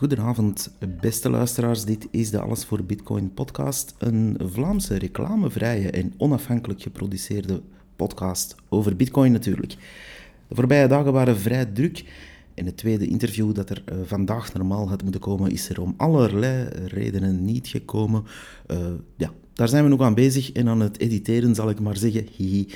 Goedenavond, beste luisteraars. Dit is de Alles voor Bitcoin podcast, een Vlaamse reclamevrije en onafhankelijk geproduceerde podcast over Bitcoin natuurlijk. De voorbije dagen waren vrij druk en het tweede interview dat er uh, vandaag normaal had moeten komen, is er om allerlei redenen niet gekomen. Uh, ja, daar zijn we nog aan bezig en aan het editeren, zal ik maar zeggen. Hihi.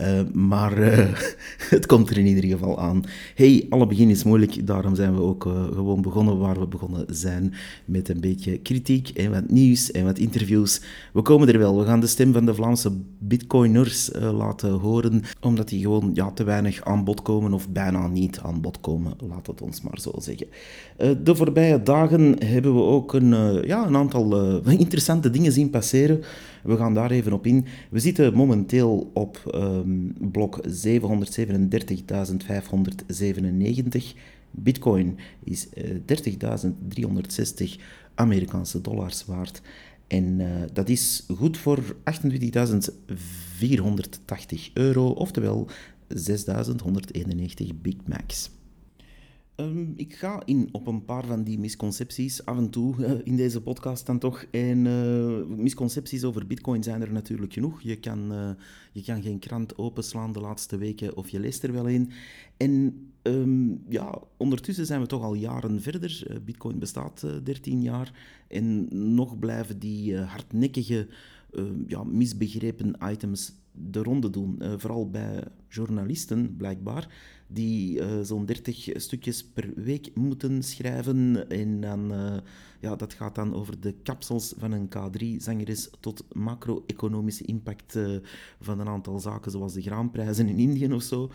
Uh, maar uh, het komt er in ieder geval aan. Hey, alle begin is moeilijk, daarom zijn we ook uh, gewoon begonnen waar we begonnen zijn. Met een beetje kritiek en wat nieuws en wat interviews. We komen er wel. We gaan de stem van de Vlaamse bitcoiners laten horen, omdat die gewoon ja, te weinig aan bod komen of bijna niet aan bod komen, laat het ons maar zo zeggen. de voorbije dagen hebben we ook een, ja, een aantal interessante dingen zien passeren. We gaan daar even op in. We zitten momenteel op um, blok 737.597. Bitcoin is uh, eh, 30.360 Amerikaanse dollars waard. En uh, dat is goed voor 28.480 euro, oftewel 6.191 Big Macs. Um, ik ga in op een paar van die misconcepties af en toe uh, in deze podcast dan toch. En uh, misconcepties over Bitcoin zijn er natuurlijk genoeg. Je kan, uh, je kan geen krant openslaan de laatste weken of je leest er wel een. En um, ja, ondertussen zijn we toch al jaren verder. Bitcoin bestaat 13 jaar en nog blijven die hardnekkige, ja, misbegrepen items de ronde doen. vooral bij journalisten blijkbaar die uh, zo'n 30 stukjes per week moeten schrijven. En uh, ja, dat gaat dan over de kapsels van een K3-zangeres tot macro-economische impact van een aantal zaken, zoals de graanprijzen in Indië of zo.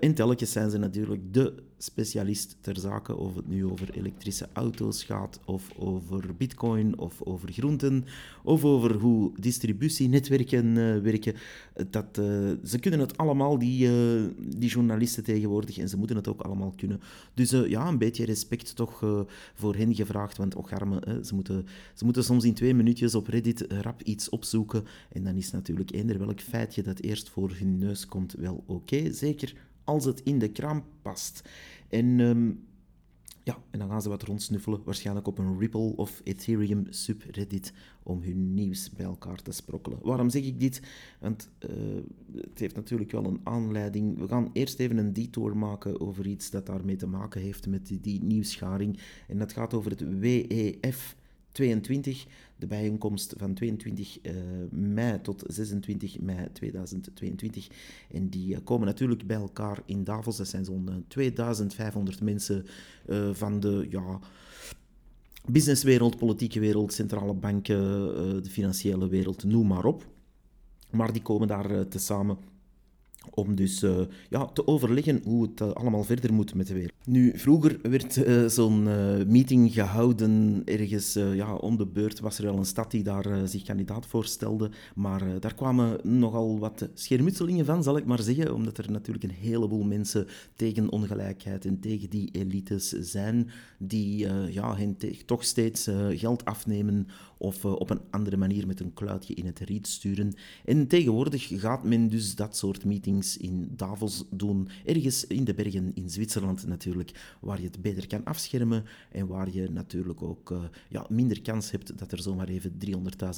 en telkens zijn ze natuurlijk de specialist ter zake, of het nu over elektrische auto's gaat, of over bitcoin, of over groenten, of over hoe distributienetwerken werken. Dat, ze kunnen het allemaal, die, die journalisten tegen tegenwoordig en ze moeten het ook allemaal kunnen. Dus uh, ja, een beetje respect toch voor hen gevraagd, want och arme, ze, moeten, ze moeten soms in twee minuutjes op Reddit rap iets opzoeken en dan is natuurlijk eender welk feitje dat eerst voor hun neus komt wel oké, zeker als het in de kraam past. En... Um, ja, en dan gaan ze wat rondsnuffelen, waarschijnlijk op een Ripple of Ethereum subreddit, om hun nieuws bij elkaar te sprokkelen. Waarom zeg ik dit? Want uh, het heeft natuurlijk wel een aanleiding. We gaan eerst even een detour maken over iets dat daarmee te maken heeft met die, die nieuwsgaring. En dat gaat over het WEF 22, de bijeenkomst van 22 uh, eh, mei tot 26 mei 2022. En die uh, komen natuurlijk bij elkaar in Davos. Dat zijn zo'n uh, eh, 2500 mensen van de ja, businesswereld, politieke wereld, centrale banken, de financiële wereld, noem maar op. Maar die komen daar te samen om dus uh, ja, te overleggen hoe het uh, allemaal verder moet met de wereld. Nu, vroeger werd uh, zo'n meeting gehouden ergens ja, om de beurt. Was er al een stad die daar zich kandidaat voorstelde. Maar daar kwamen nogal wat schermutselingen van, zal ik maar zeggen. Omdat er natuurlijk een heleboel mensen tegen ongelijkheid en tegen die elites zijn. Die ja, hen toch steeds geld afnemen of op een andere manier met een kluitje in het riet sturen. En tegenwoordig gaat men dus dat soort meetings in Davos doen. Ergens in de bergen in Zwitserland natuurlijk, waar je het beter kan afschermen en waar je natuurlijk ook uh, ja, minder kans hebt dat er zomaar even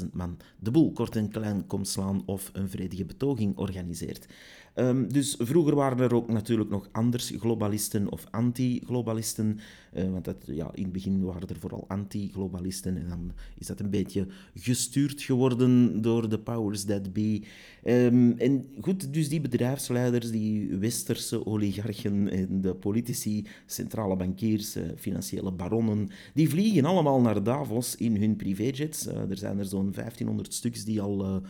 300.000 man de boel kort en klein komt slaan of een vredige betoging organiseert. Um, dus vroeger waren er ook natuurlijk nog anders globalisten of anti-globalisten. Uh, want dat, ja, in het begin waren er vooral anti-globalisten. En dan is dat een beetje gestuurd geworden door de powers that be. Um, en goed, dus die bedrijfsleiders, die westerse oligarchen en de politici, centrale bankiers, uh, financiële baronnen, die vliegen allemaal naar Davos in hun privéjets. Uh, er zijn er zo'n 1500 stuks die al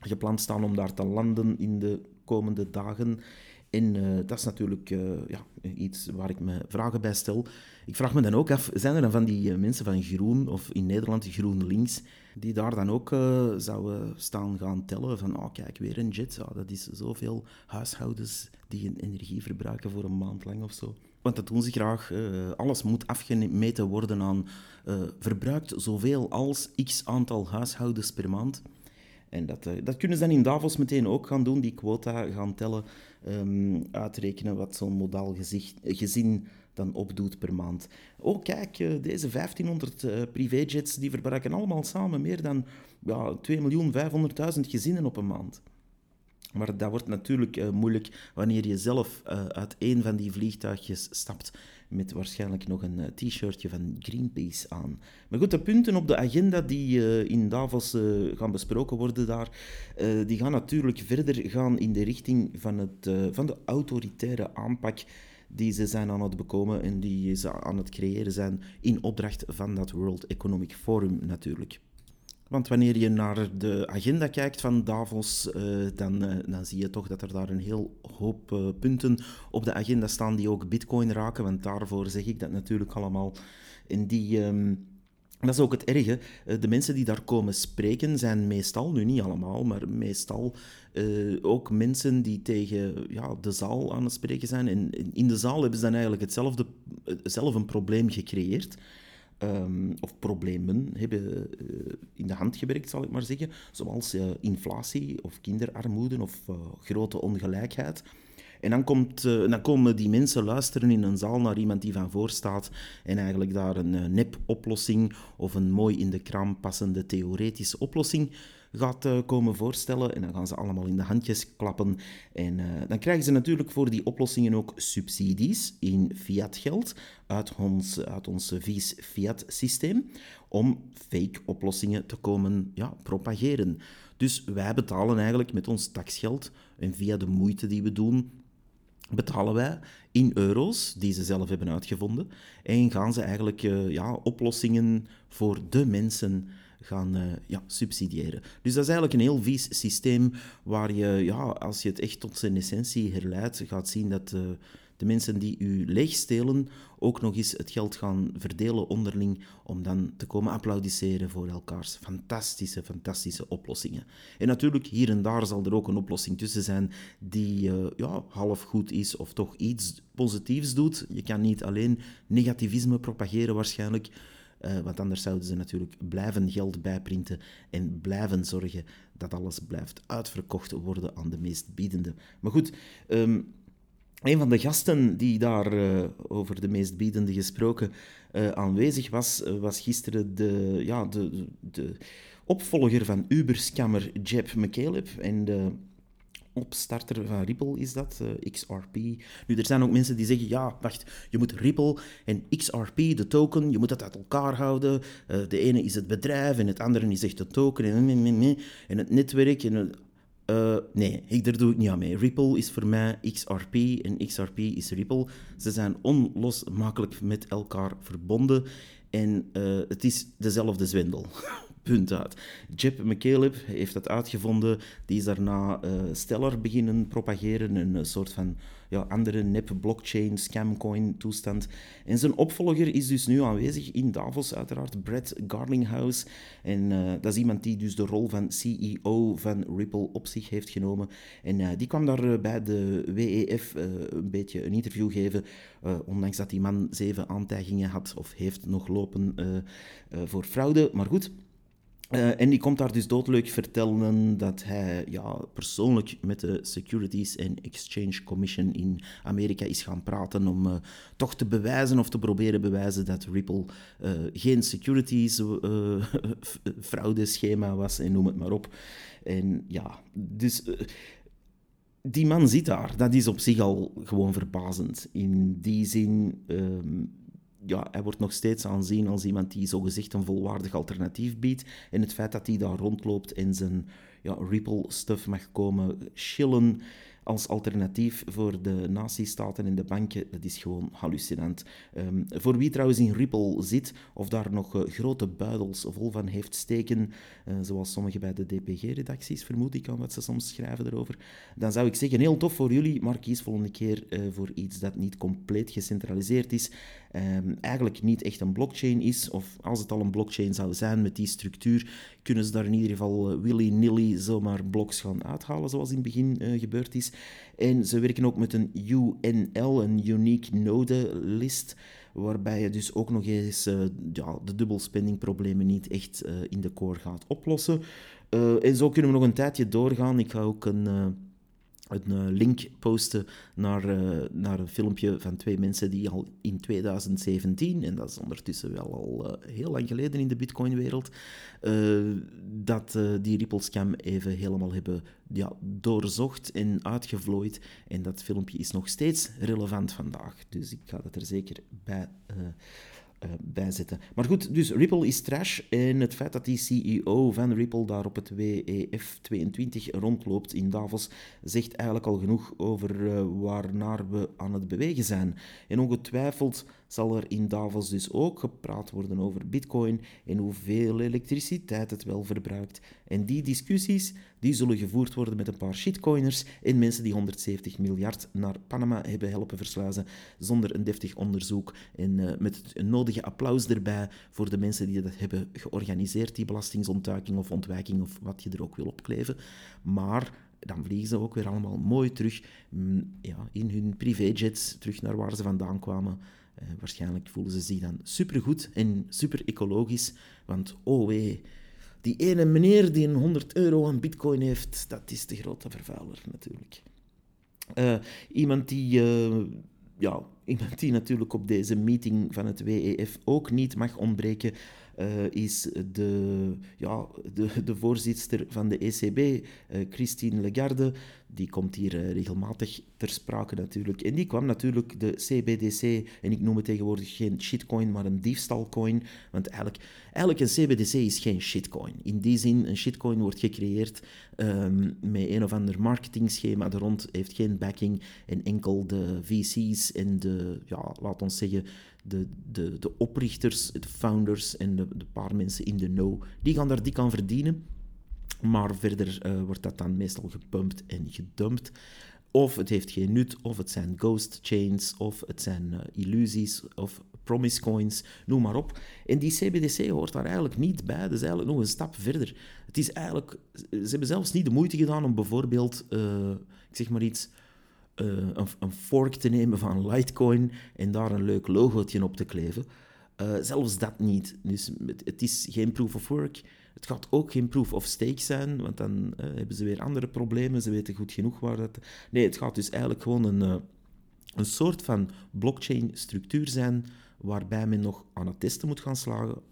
gepland staan om daar te landen in de komende dagen. En uh, dat is natuurlijk uh, ja, iets waar ik me vragen bij stel. Ik vraag me dan ook af, zijn er dan van die uh, mensen van Groen, of in Nederland GroenLinks, die daar dan ook zouden staan gaan tellen van, oh kijk, weer een jet, ja, dat is zoveel huishoudens die een energie verbruiken voor een maand lang of zo. Want dat doen ze graag. alles moet afgemeten worden aan verbruikt zoveel als x aantal huishoudens per maand. En dat, dat kunnen ze dan in Davos meteen ook gaan doen, die quota gaan tellen, ehm, uitrekenen wat zo'n modaal gezin dan opdoet per maand. Oh, kijk, deze 1500 uh, privéjets die verbruiken allemaal samen meer dan ja, 2.500.000 gezinnen op een maand. Maar dat wordt natuurlijk moeilijk wanneer je zelf uit een van die vliegtuigjes stapt met waarschijnlijk nog een uh, t-shirtje van Greenpeace aan. Maar goed, de punten op de agenda die in Davos gaan besproken worden daar, die gaan natuurlijk verder gaan in de richting van, het, van de autoritaire aanpak die ze zijn aan het bekomen en die ze aan het creëren zijn in opdracht van dat World Economic Forum natuurlijk. Want wanneer je naar de agenda kijkt van Davos, uh, dan, uh, dan zie je toch dat er daar een heel hoop uh, punten op de agenda staan die ook Bitcoin raken. Want daarvoor zeg ik dat natuurlijk allemaal. En die. Um, dat is ook het erge. De mensen die daar komen spreken zijn meestal, nu niet allemaal, maar meestal ook mensen die tegen ja, de zaal aan het spreken zijn. En in de zaal hebben ze dan eigenlijk hetzelfde, zelf een probleem gecreëerd. Um, of problemen hebben uh, in de hand gewerkt, zal ik maar zeggen, zoals uh, inflatie of kinderarmoede of uh, grote ongelijkheid. En dan, komt, dan komen die mensen luisteren in een zaal naar iemand die van voor staat en eigenlijk daar een nep-oplossing of een mooi in de kraam passende theoretische oplossing gaat uh, komen voorstellen. En dan gaan ze allemaal in de handjes klappen. En uh, dan krijgen ze natuurlijk voor die oplossingen ook subsidies in fiat-geld uit ons, uit ons vies fiat-systeem om fake oplossingen te komen ja, propageren. Dus wij betalen eigenlijk met ons taxgeld en via de moeite die we doen, betalen wij in euro's die ze zelf hebben uitgevonden en gaan ze eigenlijk uh, ja, oplossingen voor de mensen gaan uh, ja, subsidiëren. Dus dat is eigenlijk een heel vies systeem waar je, ja, als je het echt tot zijn essentie herleidt, gaat zien dat uh, de mensen die u leegstelen ook nog eens het geld gaan verdelen onderling om dan te komen applaudisseren voor elkaars fantastische, fantastische oplossingen. En natuurlijk, hier en daar zal er ook een oplossing tussen zijn die uh, ja, half goed is of toch iets positiefs doet. Je kan niet alleen negativisme propageren waarschijnlijk, uh, want anders zouden ze natuurlijk blijven geld bijprinten en blijven zorgen dat alles blijft uitverkocht worden aan de meest biedende. Maar goed, um, een van de gasten die daar uh, over de meest biedende gesproken uh, aanwezig was, was gisteren de, ja, de, de opvolger van Uber-scammer Jeb McCaleb. En opstarter van Ripple is dat, eh, XRP. Nu, er zijn ook mensen die zeggen, ja, wacht, je moet Ripple en XRP, de token, je moet dat uit elkaar houden. Uh, de ene is het bedrijf en het andere is echt de token en, en het netwerk. En, uh, nee, ik, daar doe ik niet aan mee. Ripple is voor mij XRP en XRP is Ripple. Ze zijn onlosmakelijk met elkaar verbonden en het is dezelfde zwendel. punt uit. Jeb McCaleb heeft dat uitgevonden. Die is daarna uh, Stellar beginnen propageren, een soort van ja, andere nep-blockchain, scamcoin toestand. En zijn opvolger is dus nu aanwezig in Davos, uiteraard, Brett Garlinghouse. En uh, dat is iemand die dus de rol van CEO van Ripple op zich heeft genomen. En die kwam daar bij de WEF een beetje een interview geven, ondanks dat die man zeven aantijgingen had of heeft nog lopen voor fraude. Maar goed, uh, en die komt daar dus doodleuk vertellen dat hij ja, persoonlijk met de Securities and Exchange Commission in Amerika is gaan praten om uh, toch te bewijzen of te proberen bewijzen dat Ripple uh, geen securities fraudeschema was en noem het maar op. En ja, dus die man zit daar. Dat is op zich al gewoon verbazend. In die zin. Um, ja, hij wordt nog steeds aanzien als iemand die zogezegd een volwaardig alternatief biedt. En het feit dat hij daar rondloopt en zijn ja, Ripple-stuff mag komen chillen als alternatief voor de nazistaten en de banken, dat is gewoon hallucinant. Um, voor wie trouwens in Ripple zit, of daar nog uh, grote buidels vol van heeft steken, uh, zoals sommigen bij de DPG-redacties, vermoed ik aan wat ze soms schrijven erover, dan zou ik zeggen, heel tof voor jullie, maar kies volgende keer uh, voor iets dat niet compleet gecentraliseerd is, um, eigenlijk niet echt een blockchain is, of als het al een blockchain zou zijn met die structuur, kunnen ze daar in ieder geval willy-nilly zomaar bloks gaan uithalen, zoals in het begin gebeurd is. En ze werken ook met een UNL, een Unique Node List, waarbij je dus ook nog eens uh, ja, de dubbelspendingproblemen niet echt in de core gaat oplossen. en zo kunnen we nog een tijdje doorgaan. Ik ga ook een een eh, link posten naar, uh, naar een filmpje van twee mensen die al in 2017, en dat is ondertussen wel al uh, heel lang geleden in de Bitcoin-wereld, dat die Ripple scam even helemaal hebben ja, doorzocht en uitgevlooid. En dat filmpje is nog steeds relevant vandaag. Dus ik ga dat er zeker bij uh, bijzetten. Maar goed, dus Ripple is trash. En het feit dat die CEO van Ripple daar op het WEF22 rondloopt in Davos, zegt eigenlijk al genoeg over uh, waarnaar we aan het bewegen zijn. En ongetwijfeld zal er in Davos dus ook gepraat worden over Bitcoin en hoeveel elektriciteit het wel verbruikt. En die discussies die zullen gevoerd worden met een paar shitcoiners en mensen die 170 miljard naar Panama hebben helpen versluizen zonder een deftig onderzoek en uh, met het nodige applaus erbij voor de mensen die dat hebben georganiseerd, die belastingsontduiking of ontwijking of wat je er ook wil opkleven. Maar dan vliegen ze ook weer allemaal mooi terug mm, ja, in hun privéjets, terug naar waar ze vandaan kwamen. Uh, waarschijnlijk voelen ze zich dan supergoed en super ecologisch, want oh wee, die ene meneer die een 100 euro aan bitcoin heeft, dat is de grote vervuiler natuurlijk. Uh, iemand die... Uh, ja, iemand die natuurlijk op deze meeting van het WEF ook niet mag ontbreken, uh, is de, ja, de, de voorzitter van de ECB, uh, Christine Lagarde. Die komt hier uh, regelmatig ter sprake natuurlijk. En die kwam natuurlijk de CBDC, en ik noem het tegenwoordig geen shitcoin, maar een diefstalcoin. Want eigenlijk, eigenlijk een CBDC is geen shitcoin. In die zin, een shitcoin wordt gecreëerd um, met een of ander marketingschema er rond, heeft geen backing en enkel de VC's en de, ja, laat ons zeggen, de, de, de oprichters, de founders en de, de paar mensen in de know, die gaan daar dik aan verdienen. Maar verder uh, wordt dat dan meestal gepumpt en gedumpt. Of het heeft geen nut, of het zijn ghost chains, of het zijn uh, illusies, of promise coins, noem maar op. En die CBDC hoort daar eigenlijk niet bij. Dat is eigenlijk nog een stap verder. Het is eigenlijk, ze hebben zelfs niet de moeite gedaan om bijvoorbeeld, uh, ik zeg maar iets, uh, een, een, fork te nemen van Litecoin en daar een leuk logootje op te kleven. Uh, zelfs dat niet. Dus het, het, is geen proof of work. Het gaat ook geen proof of stake zijn, want dan uh, hebben ze weer andere problemen. Ze weten goed genoeg waar dat. Nee, het gaat dus eigenlijk gewoon een, een soort van blockchain-structuur zijn waarbij men nog aan het testen moet gaan slagen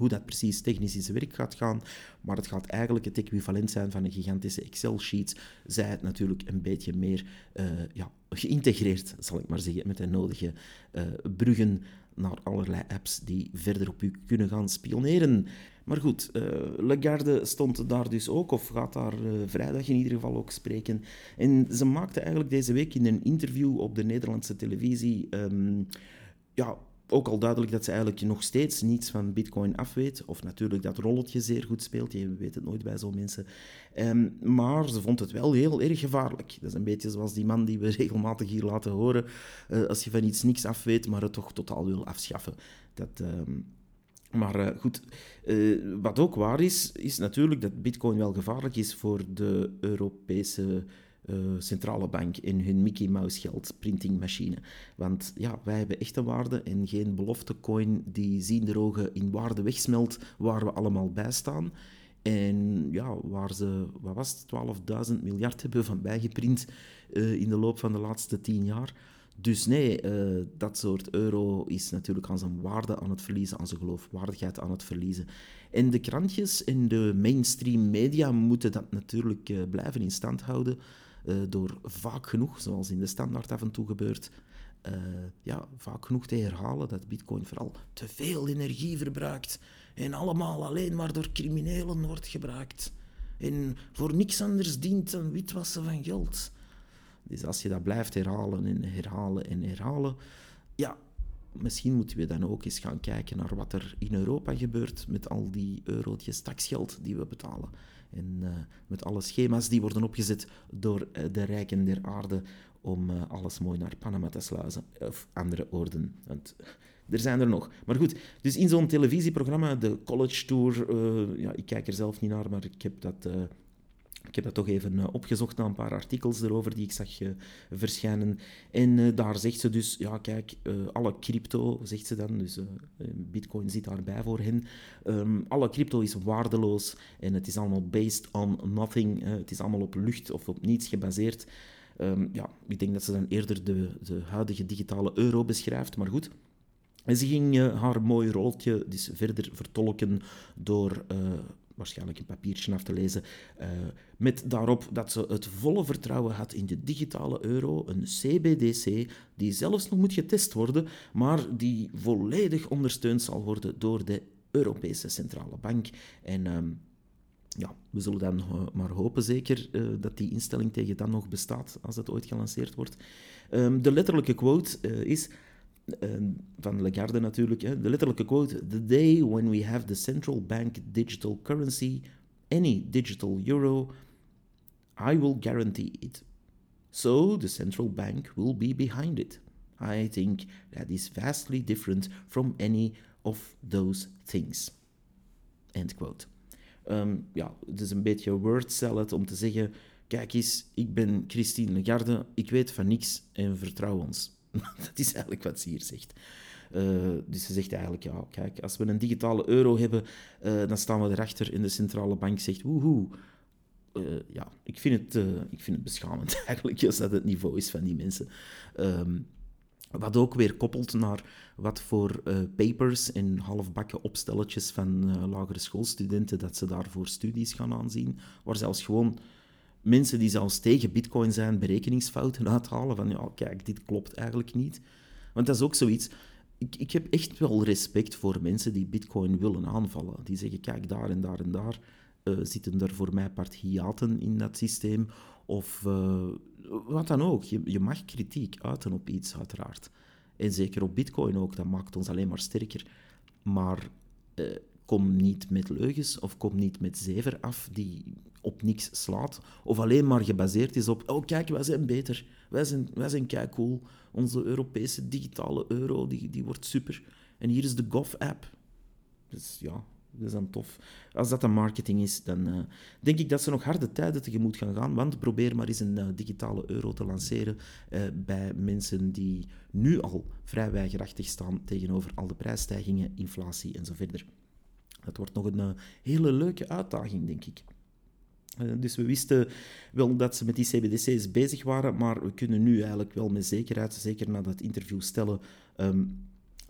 hoe dat precies technisch in zijn werk gaat gaan. Maar het gaat eigenlijk het equivalent zijn van een gigantische Excel-sheet. Zij het natuurlijk een beetje meer uh, ja, geïntegreerd, zal ik maar zeggen, met de nodige uh, bruggen naar allerlei apps die verder op u kunnen gaan spioneren. Maar goed, uh, Lagarde stond daar dus ook, of gaat daar vrijdag in ieder geval ook spreken. En ze maakte eigenlijk deze week in een interview op de Nederlandse televisie um, ja, ook al duidelijk dat ze eigenlijk nog steeds niets van Bitcoin afweet. Of natuurlijk dat rolletje zeer goed speelt. Je weet het nooit bij zo'n mensen. Um, maar ze vond het wel heel erg gevaarlijk. Dat is een beetje zoals die man die we regelmatig hier laten horen. Uh, als je van iets niks afweet, maar het toch totaal wil afschaffen. Dat. Um, maar uh, goed, uh, wat ook waar is, is natuurlijk dat Bitcoin wel gevaarlijk is voor de Europese centrale bank in hun Mickey Mouse geld printingmachine. Want ja, wij hebben echte waarde en geen belofte coin die zien de ogen in waarde wegsmelt waar we allemaal bij staan. En ja, waar ze, wat was het, 12.000 miljard hebben van bijgeprint uh, in de loop van de laatste tien jaar. Dus nee, uh, dat soort euro is natuurlijk aan zijn waarde aan het verliezen, aan zijn geloofwaardigheid aan het verliezen. En de krantjes en de mainstream media moeten dat natuurlijk blijven in stand houden. Uh, door vaak genoeg, zoals in de standaard af en toe gebeurt, uh, ja, vaak genoeg te herhalen dat Bitcoin vooral te veel energie verbruikt en allemaal alleen maar door criminelen wordt gebruikt en voor niks anders dient dan witwassen van geld. Dus als je dat blijft herhalen en herhalen en herhalen, ja, misschien moeten we dan ook eens gaan kijken naar wat er in Europa gebeurt met al die eurotjes taxgeld die we betalen. En uh, met alle schema's die worden opgezet door uh, de rijken der aarde om uh, alles mooi naar Panama te sluizen. Of andere orden. Want er zijn er nog. Maar goed, dus in zo'n televisieprogramma, de College Tour, ja, ik kijk er zelf niet naar, maar ik heb dat Ik heb dat toch even uh, opgezocht na een paar artikels erover die ik zag uh, verschijnen. En uh, daar zegt ze dus, ja kijk, alle crypto, zegt ze dan, dus bitcoin zit daarbij voor hen. Um, alle crypto is waardeloos en het is allemaal based on nothing. het is allemaal op lucht of op niets gebaseerd. Um, ja, ik denk dat ze dan eerder de, de huidige digitale euro beschrijft, maar goed. En ze ging haar mooi roltje dus verder vertolken door waarschijnlijk een papiertje af te lezen, uh, met daarop dat ze het volle vertrouwen had in de digitale euro, een CBDC, die zelfs nog moet getest worden, maar die volledig ondersteund zal worden door de Europese Centrale Bank. En um, ja, we zullen dan maar hopen zeker uh, dat die instelling tegen dan nog bestaat, als dat ooit gelanceerd wordt. Um, de letterlijke quote is van Lagarde natuurlijk, de letterlijke quote: The day when we have the central bank digital currency, any digital euro, I will guarantee it. So the central bank will be behind it. I think that is vastly different from any of those things. End quote. Um, ja, het is een beetje word salad om te zeggen: kijk eens, ik ben Christine Lagarde, ik weet van niks en vertrouw ons. dat is eigenlijk wat ze hier zegt. Uh, dus ze zegt eigenlijk, ja, kijk, als we een digitale euro hebben, uh, dan staan we erachter en de centrale bank zegt, woehoe. Uh, ja, ik vind, het, ik vind het beschamend eigenlijk, als dat het niveau is van die mensen. Um, wat ook weer koppelt naar wat voor papers en halfbakken opstelletjes van lagere schoolstudenten dat ze daarvoor studies gaan aanzien, waar zelfs gewoon mensen die zelfs tegen bitcoin zijn berekeningsfouten uithalen van ja, kijk, dit klopt eigenlijk niet. Want dat is ook zoiets. Ik, ik heb echt wel respect voor mensen die bitcoin willen aanvallen. Die zeggen, kijk, daar en daar en daar uh, zitten er voor mij part hiaten in dat systeem. Of uh, wat dan ook. Je, je mag kritiek uiten op iets, uiteraard. En zeker op bitcoin ook, dat maakt ons alleen maar sterker. Maar uh, kom niet met leugens of kom niet met zever af die op niks slaat. Of alleen maar gebaseerd is op, oh kijk, wij zijn beter. Wij zijn, wij zijn kijk cool. Onze Europese digitale euro, die, die wordt super. En hier is de Gov-app. Dus ja, dat is dan tof. Als dat een marketing is, dan uh, denk ik dat ze nog harde tijden tegemoet gaan gaan. Want probeer maar eens een uh, digitale euro te lanceren uh, bij mensen die nu al vrij weigerachtig staan tegenover al de prijsstijgingen, inflatie en zo verder. Het wordt nog een hele leuke uitdaging, denk ik. Eh, dus we wisten wel dat ze met die CBDC's bezig waren, maar we kunnen nu eigenlijk wel met zekerheid, zeker na dat interview stellen, ehm,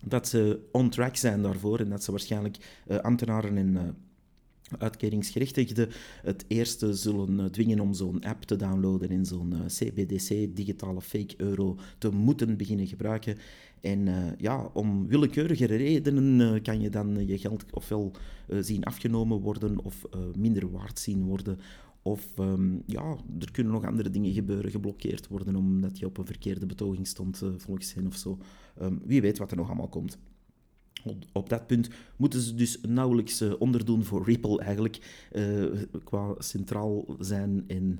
dat ze on track zijn daarvoor en dat ze waarschijnlijk uh, ambtenaren en uh, uitkeringsgerechtigden het eerste zullen dwingen om zo'n app te downloaden en zo'n CBDC, digitale fake euro, te moeten beginnen gebruiken. En ja, om willekeurige redenen kan je dan je geld ofwel zien afgenomen worden of minder waard zien worden of um, ja, er kunnen nog andere dingen gebeuren, geblokkeerd worden omdat je op een verkeerde betoging stond, volgens hen of zo. Um, wie weet wat er nog allemaal komt. Op, dat punt moeten ze dus nauwelijks uh, onderdoen voor Ripple eigenlijk, uh, qua centraal zijn en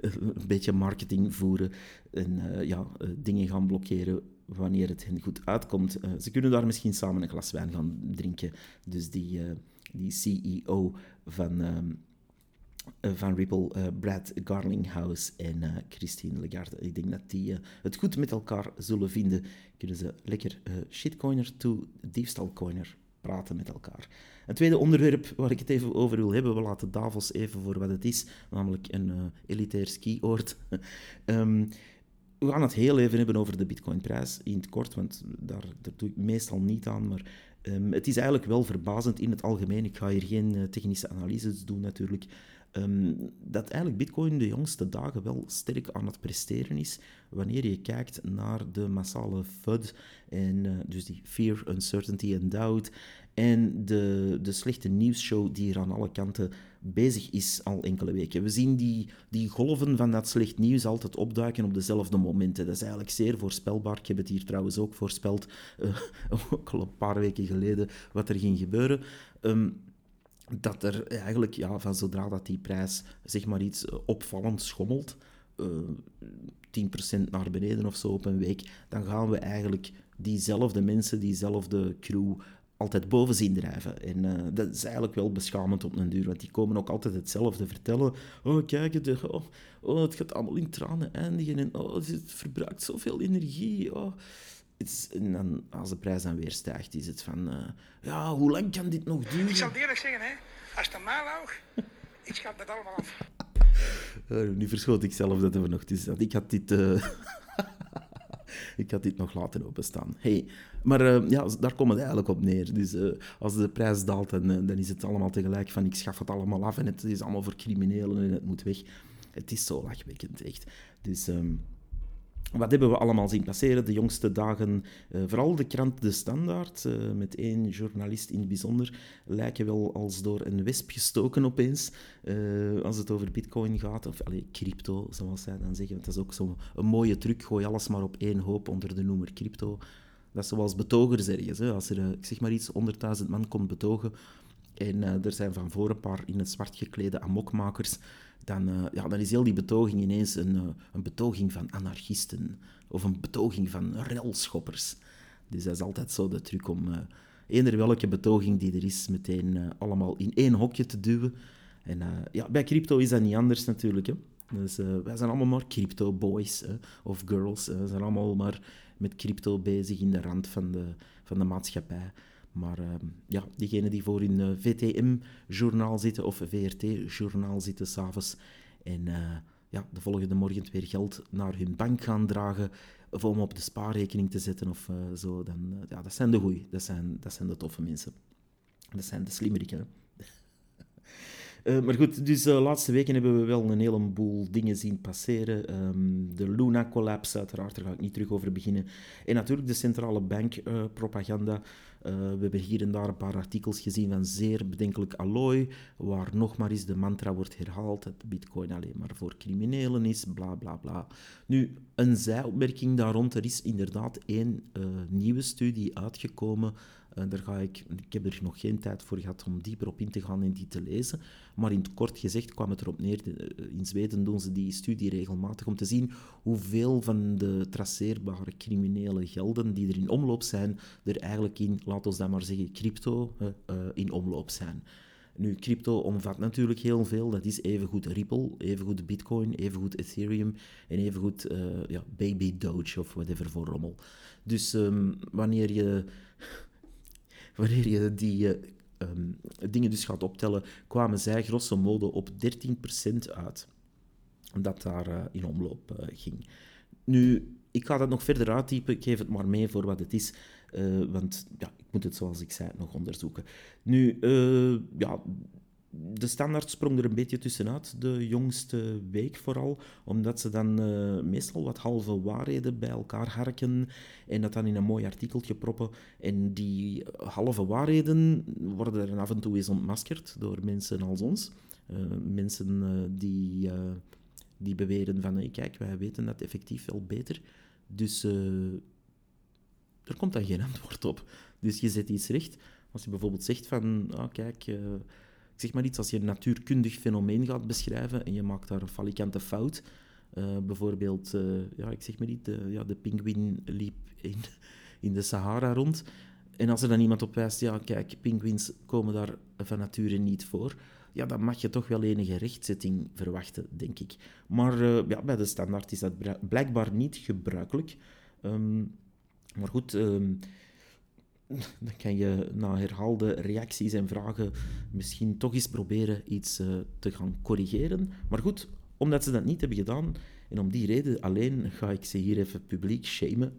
een beetje marketing voeren en ja, dingen gaan blokkeren wanneer het hen goed uitkomt. ze kunnen daar misschien samen een glas wijn gaan drinken. Dus die, die CEO van um, eh, van Ripple, uh, Brad Garlinghouse en uh, Christine Lagarde. Ik denk dat die het goed met elkaar zullen vinden. Kunnen ze lekker shitcoiner to diefstalcoiner praten met elkaar. Een tweede onderwerp waar ik het even over wil hebben, we laten Davos even voor wat het is, namelijk een elitair skioord. um, we gaan het heel even hebben over de bitcoinprijs in het kort, want daar, doe ik meestal niet aan, maar um, het is eigenlijk wel verbazend in het algemeen. Ik ga hier geen technische analyses doen natuurlijk, Ehm, dat eigenlijk Bitcoin de jongste dagen wel sterk aan het presteren is wanneer je kijkt naar de massale FUD, en, uh, dus die Fear, Uncertainty and Doubt, en de, de slechte nieuwsshow die er aan alle kanten bezig is al enkele weken. We zien die, die golven van dat slecht nieuws altijd opduiken op dezelfde momenten. Dat is eigenlijk zeer voorspelbaar. Ik heb het hier trouwens ook voorspeld, uh, ook al een paar weken geleden, wat er ging gebeuren. Um, dat er eigenlijk ja, van zodra dat die prijs zeg maar iets eh, opvallend schommelt, uh, eh, 10% naar beneden of zo op een week, dan gaan we eigenlijk diezelfde mensen, diezelfde crew altijd boven zien drijven. En uh, dat is eigenlijk wel beschamend op een duur, want die komen ook altijd hetzelfde vertellen. Oh, kijk, de, oh, oh, het gaat allemaal in tranen eindigen en oh, het verbruikt zoveel energie. Oh. En dan, als de prijs dan weer stijgt, is het van... Uh, ja, hoe lang kan dit nog duren? Ik zal het eerlijk zeggen, hè. Als het aan mij lag, ik schat dat allemaal af. Uh, nu verschoot ik zelf dat er nog is. Ik had dit... Uh, ik had dit nog laten openstaan. Hey, maar uh, ja, daar komt het eigenlijk op neer. Dus uh, als de prijs daalt, dan, dan is het allemaal tegelijk van ik schaf het allemaal af en het is allemaal voor criminelen en het moet weg. Het is zo lachwekkend, echt. Dus... Um, wat hebben we allemaal zien passeren de jongste dagen? Uh, vooral de krant De Standaard, uh, met één journalist in het bijzonder, lijken wel als door een wesp gestoken opeens. Uh, als het over bitcoin gaat, of allez, crypto, zoals zij dan zeggen. Want dat is ook zo'n mooie truc, gooi alles maar op één hoop onder de noemer crypto. Dat is zoals betogers ergens. Hè. Als er, ik zeg maar iets, 100.000 man komt betogen en er zijn van voor een paar in het zwart geklede amokmakers dan, uh, ja, dan is heel die betoging ineens een, uh, een betoging van anarchisten of een betoging van relschoppers. Dus dat is altijd zo de truc om uh, eender welke betoging die er is, meteen allemaal in één hokje te duwen. En ja, bij crypto is dat niet anders natuurlijk. Hè. Dus wij zijn allemaal maar crypto boys of girls. we zijn allemaal maar met crypto bezig in de rand van de, van de maatschappij. Maar uh, ja, diegenen die voor hun uh, VTM-journaal zitten of VRT-journaal zitten s'avonds en uh, ja, de volgende morgen weer geld naar hun bank gaan dragen of om op de spaarrekening te zetten of eh, zo, dan, ja, dat zijn de goeie, dat zijn, dat zijn de toffe mensen. Dat zijn de slimmeriken. Uh, maar goed, dus de laatste weken hebben we wel een heleboel dingen zien passeren. Um, de Luna-collapse, uiteraard, daar ga ik niet terug over beginnen. En natuurlijk de centrale bank-propaganda. Uh, we hebben hier en daar een paar artikels gezien van zeer bedenkelijk allooi, waar nog maar eens de mantra wordt herhaald dat bitcoin alleen maar voor criminelen is, bla bla bla. Nu, een zijopmerking daar rond, er is inderdaad één uh, nieuwe studie uitgekomen daar ga ik, ik heb er nog geen tijd voor gehad om dieper op in te gaan en die te lezen. Maar in het kort gezegd kwam het erop neer, in Zweden doen ze die studie regelmatig om te zien hoeveel van de traceerbare criminele gelden die er in omloop zijn, er eigenlijk in, laten we dat maar zeggen, crypto uh, in omloop zijn. Nu, crypto omvat natuurlijk heel veel. Dat is evengoed Ripple, evengoed Bitcoin, evengoed Ethereum en evengoed uh, ja, Baby Doge of whatever voor rommel. Dus um, wanneer je wanneer je die um, dingen dus gaat optellen, kwamen zij grosso modo op 13% uit. Dat daar uh, in omloop uh, ging. Nu, ik ga dat nog verder uittypen, ik geef het maar mee voor wat het is. Want ja, ik moet het, zoals ik zei, nog onderzoeken. Nu, ja, de standaard sprong er een beetje tussenuit, de jongste week vooral, omdat ze dan uh, meestal wat halve waarheden bij elkaar harken en dat dan in een mooi artikeltje proppen. En die halve waarheden worden er af en toe eens ontmaskerd door mensen als ons. Uh, mensen die, die beweren van, hey, kijk, wij weten dat effectief wel beter. Dus er komt dan geen antwoord op. Dus je zet iets recht. Als je bijvoorbeeld zegt van, oh, kijk zeg maar iets, als je een natuurkundig fenomeen gaat beschrijven en je maakt daar een falikante fout, uh, bijvoorbeeld, uh, ja, ik zeg maar niet, de, ja, de liep in, in de Sahara rond. En als er dan iemand op wijst, ja, kijk, pinguïns komen daar van nature niet voor, ja, dan mag je toch wel enige rechtzetting verwachten, denk ik. Maar uh, ja, bij de standaard is dat blijkbaar niet gebruikelijk. Um, maar goed, um, dan kan je na herhaalde reacties en vragen misschien toch eens proberen iets uh, te gaan corrigeren. Maar goed, omdat ze dat niet hebben gedaan, en om die reden alleen ga ik ze hier even publiek shamen.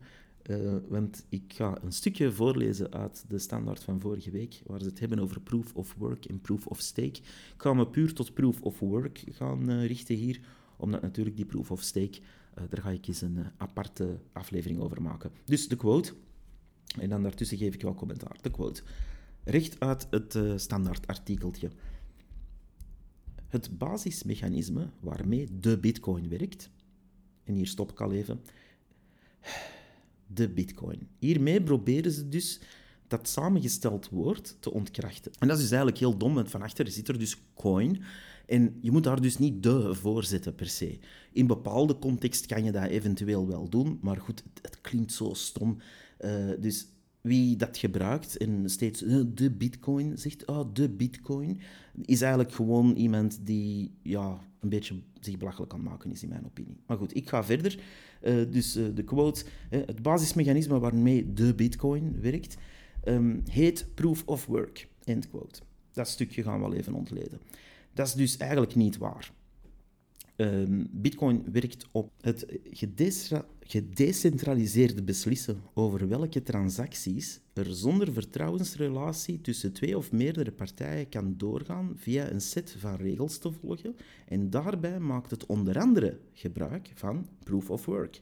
Uh, want ik ga een stukje voorlezen uit de standaard van vorige week, waar ze het hebben over proof of work en proof of stake. Ik ga me puur tot proof of work gaan uh, richten hier, omdat natuurlijk die proof of stake, daar ga ik eens een aparte aflevering over maken. Dus de quote. En dan daartussen geef ik wel commentaar. De quote. Recht uit het uh, standaard artikeltje. Het basismechanisme waarmee de bitcoin werkt, en hier stop ik al even, de bitcoin. Hiermee proberen ze dus dat samengesteld woord te ontkrachten. En dat is dus eigenlijk heel dom, want van achter zit er dus coin. En je moet daar dus niet de voor zetten per se. In bepaalde context kan je dat eventueel wel doen, maar goed, het, klinkt zo stom. Uh, dus wie dat gebruikt en steeds eh, de bitcoin zegt, oh, de bitcoin, is eigenlijk gewoon iemand die ja, een beetje zich belachelijk kan maken, is in mijn opinie. Maar goed, ik ga verder. Uh, dus de quote, het basismechanisme waarmee de bitcoin werkt, um, heet proof of work. End quote. Dat stukje gaan we wel even ontleden. Dat is dus eigenlijk niet waar. Um, Bitcoin werkt op het gedecentraliseerde beslissen over welke transacties er zonder vertrouwensrelatie tussen twee of meerdere partijen kan doorgaan via een set van regels te volgen. En daarbij maakt het onder andere gebruik van proof of work.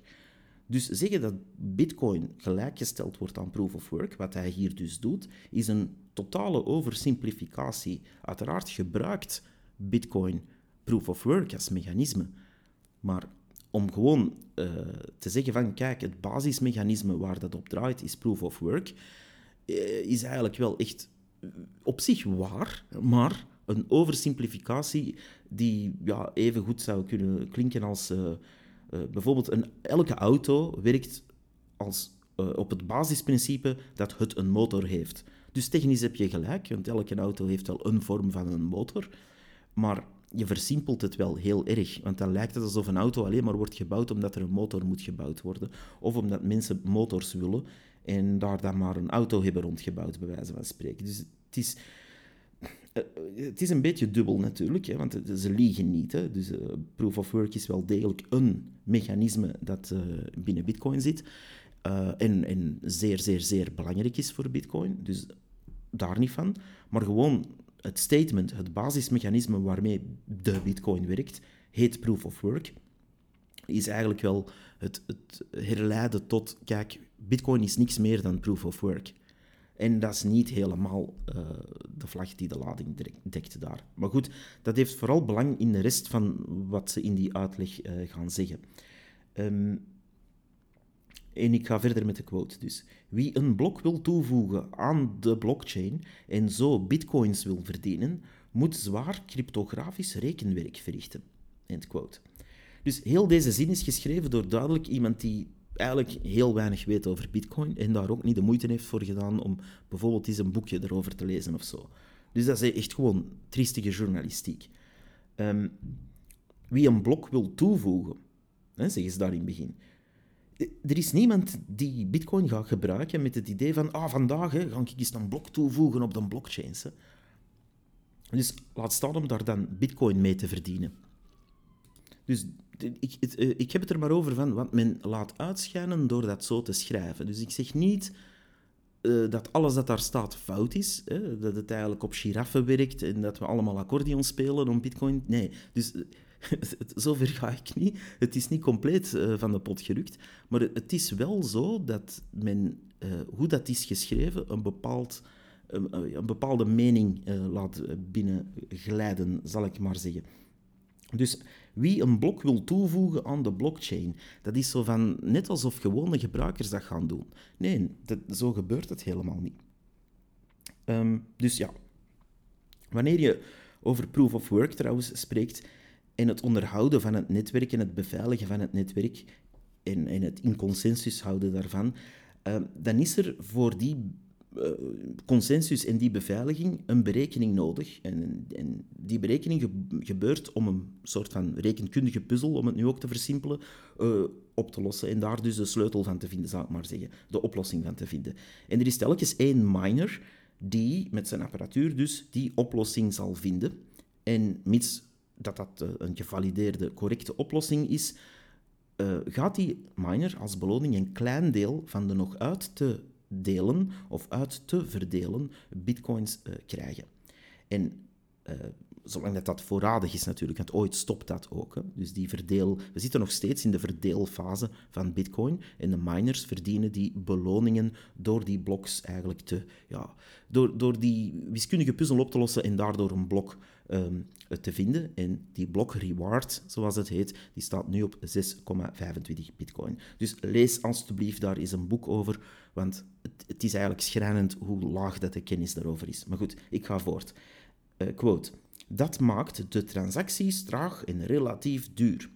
Dus zeggen dat Bitcoin gelijkgesteld wordt aan proof of work, wat hij hier dus doet, is een totale oversimplificatie. Uiteraard gebruikt Bitcoin proof of work als mechanisme. Maar om gewoon uh, te zeggen van, kijk, het basismechanisme waar dat op draait is proof of work, uh, is eigenlijk wel echt op zich waar, maar een oversimplificatie die ja, even goed zou kunnen klinken als uh, bijvoorbeeld een, elke auto werkt als, op het basisprincipe dat het een motor heeft. Dus technisch heb je gelijk, want elke auto heeft wel een vorm van een motor, maar je versimpelt het wel heel erg. Want dan lijkt het alsof een auto alleen maar wordt gebouwd omdat er een motor moet gebouwd worden. Of omdat mensen motors willen en daar dan maar een auto hebben rondgebouwd, bij wijze van spreken. Dus het is, eh, het is een beetje dubbel natuurlijk, hè, want ze liegen niet. Hè. Dus uh, proof of work is wel degelijk een mechanisme dat uh, binnen Bitcoin zit. en, en zeer, zeer, zeer belangrijk is voor Bitcoin. Dus daar niet van. Maar gewoon het statement, het basismechanisme waarmee de Bitcoin werkt, heet proof of work. Is eigenlijk wel het, het herleiden tot, kijk, Bitcoin is niks meer dan proof of work. En dat is niet helemaal uh, de vlag die de lading dekt daar. Maar goed, dat heeft vooral belang in de rest van wat ze in die uitleg uh, gaan zeggen. Um, en ik ga verder met de quote dus. Wie een blok wil toevoegen aan de blockchain en zo bitcoins wil verdienen, moet zwaar cryptografisch rekenwerk verrichten. End quote. Dus heel deze zin is geschreven door duidelijk iemand die eigenlijk heel weinig weet over bitcoin en daar ook niet de moeite heeft voor gedaan om bijvoorbeeld eens een boekje erover te lezen of zo. Dus dat is echt gewoon triestige journalistiek. Um, wie een blok wil toevoegen, hè, zeggen ze daar in het begin, er is niemand die Bitcoin gaat gebruiken met het idee van, ah, vandaag hè, ga ik eens een blok toevoegen op de blockchain. Hè. Dus laat staan om daar dan Bitcoin mee te verdienen. Dus ik, eh, ik heb het er maar over van wat men laat uitschijnen door dat zo te schrijven. Dus ik zeg niet uh, dat alles dat daar staat fout is, hè, dat het eigenlijk op giraffen werkt en dat we allemaal accordeon spelen om Bitcoin. Nee, dus eh, Zover ga ik niet. Het is niet compleet uh, van de pot gerukt. Maar het is wel zo dat men, uh, hoe dat is geschreven, een, bepaald, een, een bepaalde mening uh, laat binnenglijden, zal ik maar zeggen. Dus wie een blok wil toevoegen aan de blockchain, dat is zo van net alsof gewone gebruikers dat gaan doen. Nee, dat, zo gebeurt het helemaal niet. Um, dus ja, wanneer je over proof of work trouwens spreekt, en het onderhouden van het netwerk en het beveiligen van het netwerk en, en het in consensus houden daarvan, uh, dan is er voor die uh, consensus en die beveiliging een berekening nodig. En, en die berekening ge gebeurt om een soort van rekenkundige puzzel, om het nu ook te versimpelen, uh, op te lossen. En daar dus de sleutel van te vinden, zou ik maar zeggen. De oplossing van te vinden. En er is telkens één miner die met zijn apparatuur dus die oplossing zal vinden. En mits dat dat eh, een gevalideerde, correcte oplossing is, uh, gaat die miner als beloning een klein deel van de nog uit te delen of uit te verdelen bitcoins uh, krijgen. En zolang dat, dat voorradig is natuurlijk, want ooit stopt dat ook. Hè. Dus die verdeel, we zitten nog steeds in de verdeelfase van bitcoin en de miners verdienen die beloningen door die bloks eigenlijk te, ja, door, door die wiskundige puzzel op te lossen en daardoor een blok um, te vinden. En die blok reward, zoals het heet, die staat nu op 6,25 bitcoin. Dus lees alstublieft daar eens een boek over, want het, het, is eigenlijk schrijnend hoe laag dat de kennis daarover is. Maar goed, ik ga voort. Uh, quote. Dat maakt de transacties traag en relatief duur.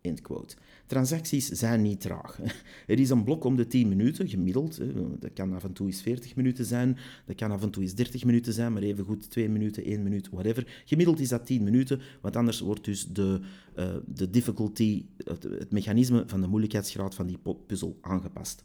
End quote. Transacties zijn niet traag. Er is een blok om de 10 minuten, gemiddeld. Dat kan af en toe eens 40 minuten zijn, dat kan af en toe eens 30 minuten zijn, maar even goed 2 minuten, 1 minuut, whatever. Gemiddeld is dat 10 minuten, want anders wordt dus de, uh, de difficulty, het, het mechanisme van de moeilijkheidsgraad van die puzzel aangepast.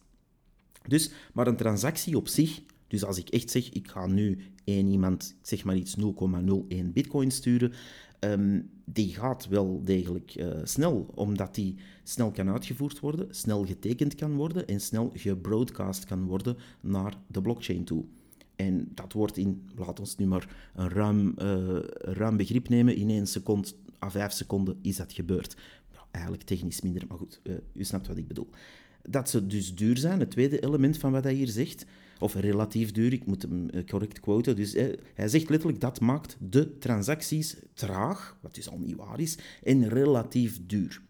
Dus, maar een transactie op zich, dus als ik echt zeg, ik ga nu één iemand, zeg maar iets 0,01 bitcoin sturen, um, die gaat wel degelijk uh, snel, omdat die snel kan uitgevoerd worden, snel getekend kan worden en snel gebroadcast kan worden naar de blockchain toe. En dat wordt in, laat ons nu maar een ruim, uh, ruim begrip nemen, in één seconde à vijf seconden is dat gebeurd. Ja, eigenlijk technisch minder, maar goed, uh, u snapt wat ik bedoel. Dat ze dus duur zijn, het tweede element van wat hij hier zegt, of relatief duur, ik moet hem eh, correct quoten. Dus hij zegt letterlijk dat maakt de transacties traag, wat dus al niet waar is, en relatief duur.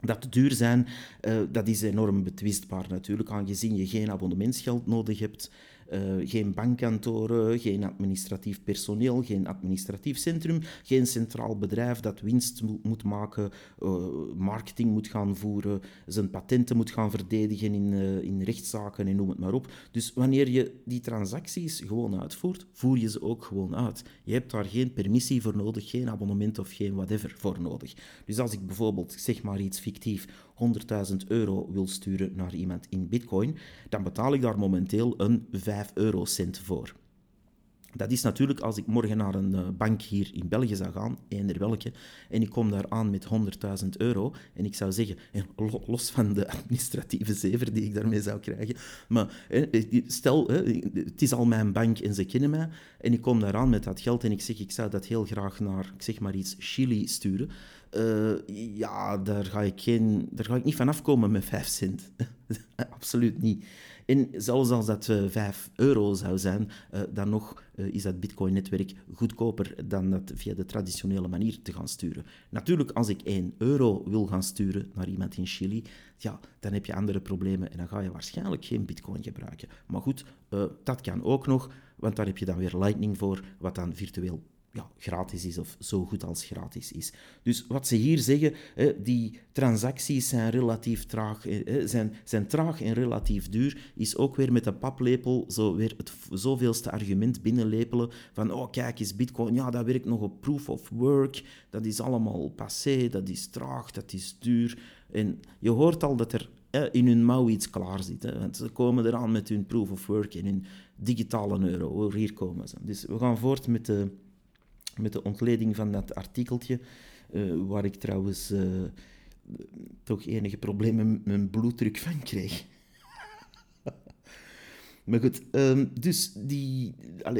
Dat duur zijn, uh, dat is enorm betwistbaar natuurlijk, aangezien je geen abonnementsgeld nodig hebt. Uh, geen bankkantoren, geen administratief personeel, geen administratief centrum, geen centraal bedrijf dat winst moet maken, uh, marketing moet gaan voeren, zijn patenten moet gaan verdedigen in, uh, in rechtszaken en noem het maar op. Dus wanneer je die transacties gewoon uitvoert, voer je ze ook gewoon uit. Je hebt daar geen permissie voor nodig, geen abonnement of geen whatever voor nodig. Dus als ik bijvoorbeeld, zeg maar iets fictief, 100.000 euro wil sturen naar iemand in bitcoin, dan betaal ik daar momenteel een 5 eurocent voor. Dat is natuurlijk als ik morgen naar een eh, bank hier in België zou gaan, eender welke, en ik kom daar aan met 100.000 euro, en ik zou zeggen, los van de administratieve zever die ik daarmee zou krijgen, maar stel, het is al mijn bank en ze kennen mij, en ik kom daar aan met dat geld en ik zeg, ik zou dat heel graag naar, ik zeg maar iets, Chili sturen, uh, ja, daar ga, ik geen, daar ga ik niet van afkomen met 5 cent. Absoluut niet. En zelfs als dat uh, eh, 5 euro zou zijn, uh, dan nog is dat Bitcoin-netwerk goedkoper dan dat via de traditionele manier te gaan sturen. Natuurlijk, als ik 1 euro wil gaan sturen naar iemand in Chili, ja, dan heb je andere problemen en dan ga je waarschijnlijk geen Bitcoin gebruiken. Maar goed, dat kan ook nog, want daar heb je dan weer Lightning voor, wat dan virtueel ja, gratis is of zo goed als gratis is. Dus wat ze hier zeggen, die transacties zijn relatief traag, hè, zijn, zijn traag en relatief duur, is ook weer met de paplepel zo weer het zoveelste argument binnenlepelen van oh kijk eens, bitcoin, ja dat werkt nog op proof of work, dat is allemaal passé, dat is traag, dat is duur. En je hoort al dat er in hun mouw iets klaar zit. Want ze komen eraan met hun proof of work en hun digitale euro. Hier komen ze. Dus we gaan voort met de met de ontleding van dat artikeltje, uh, waar ik trouwens uh, toch enige problemen met mijn bloeddruk van kreeg. Maar goed, um, dus die,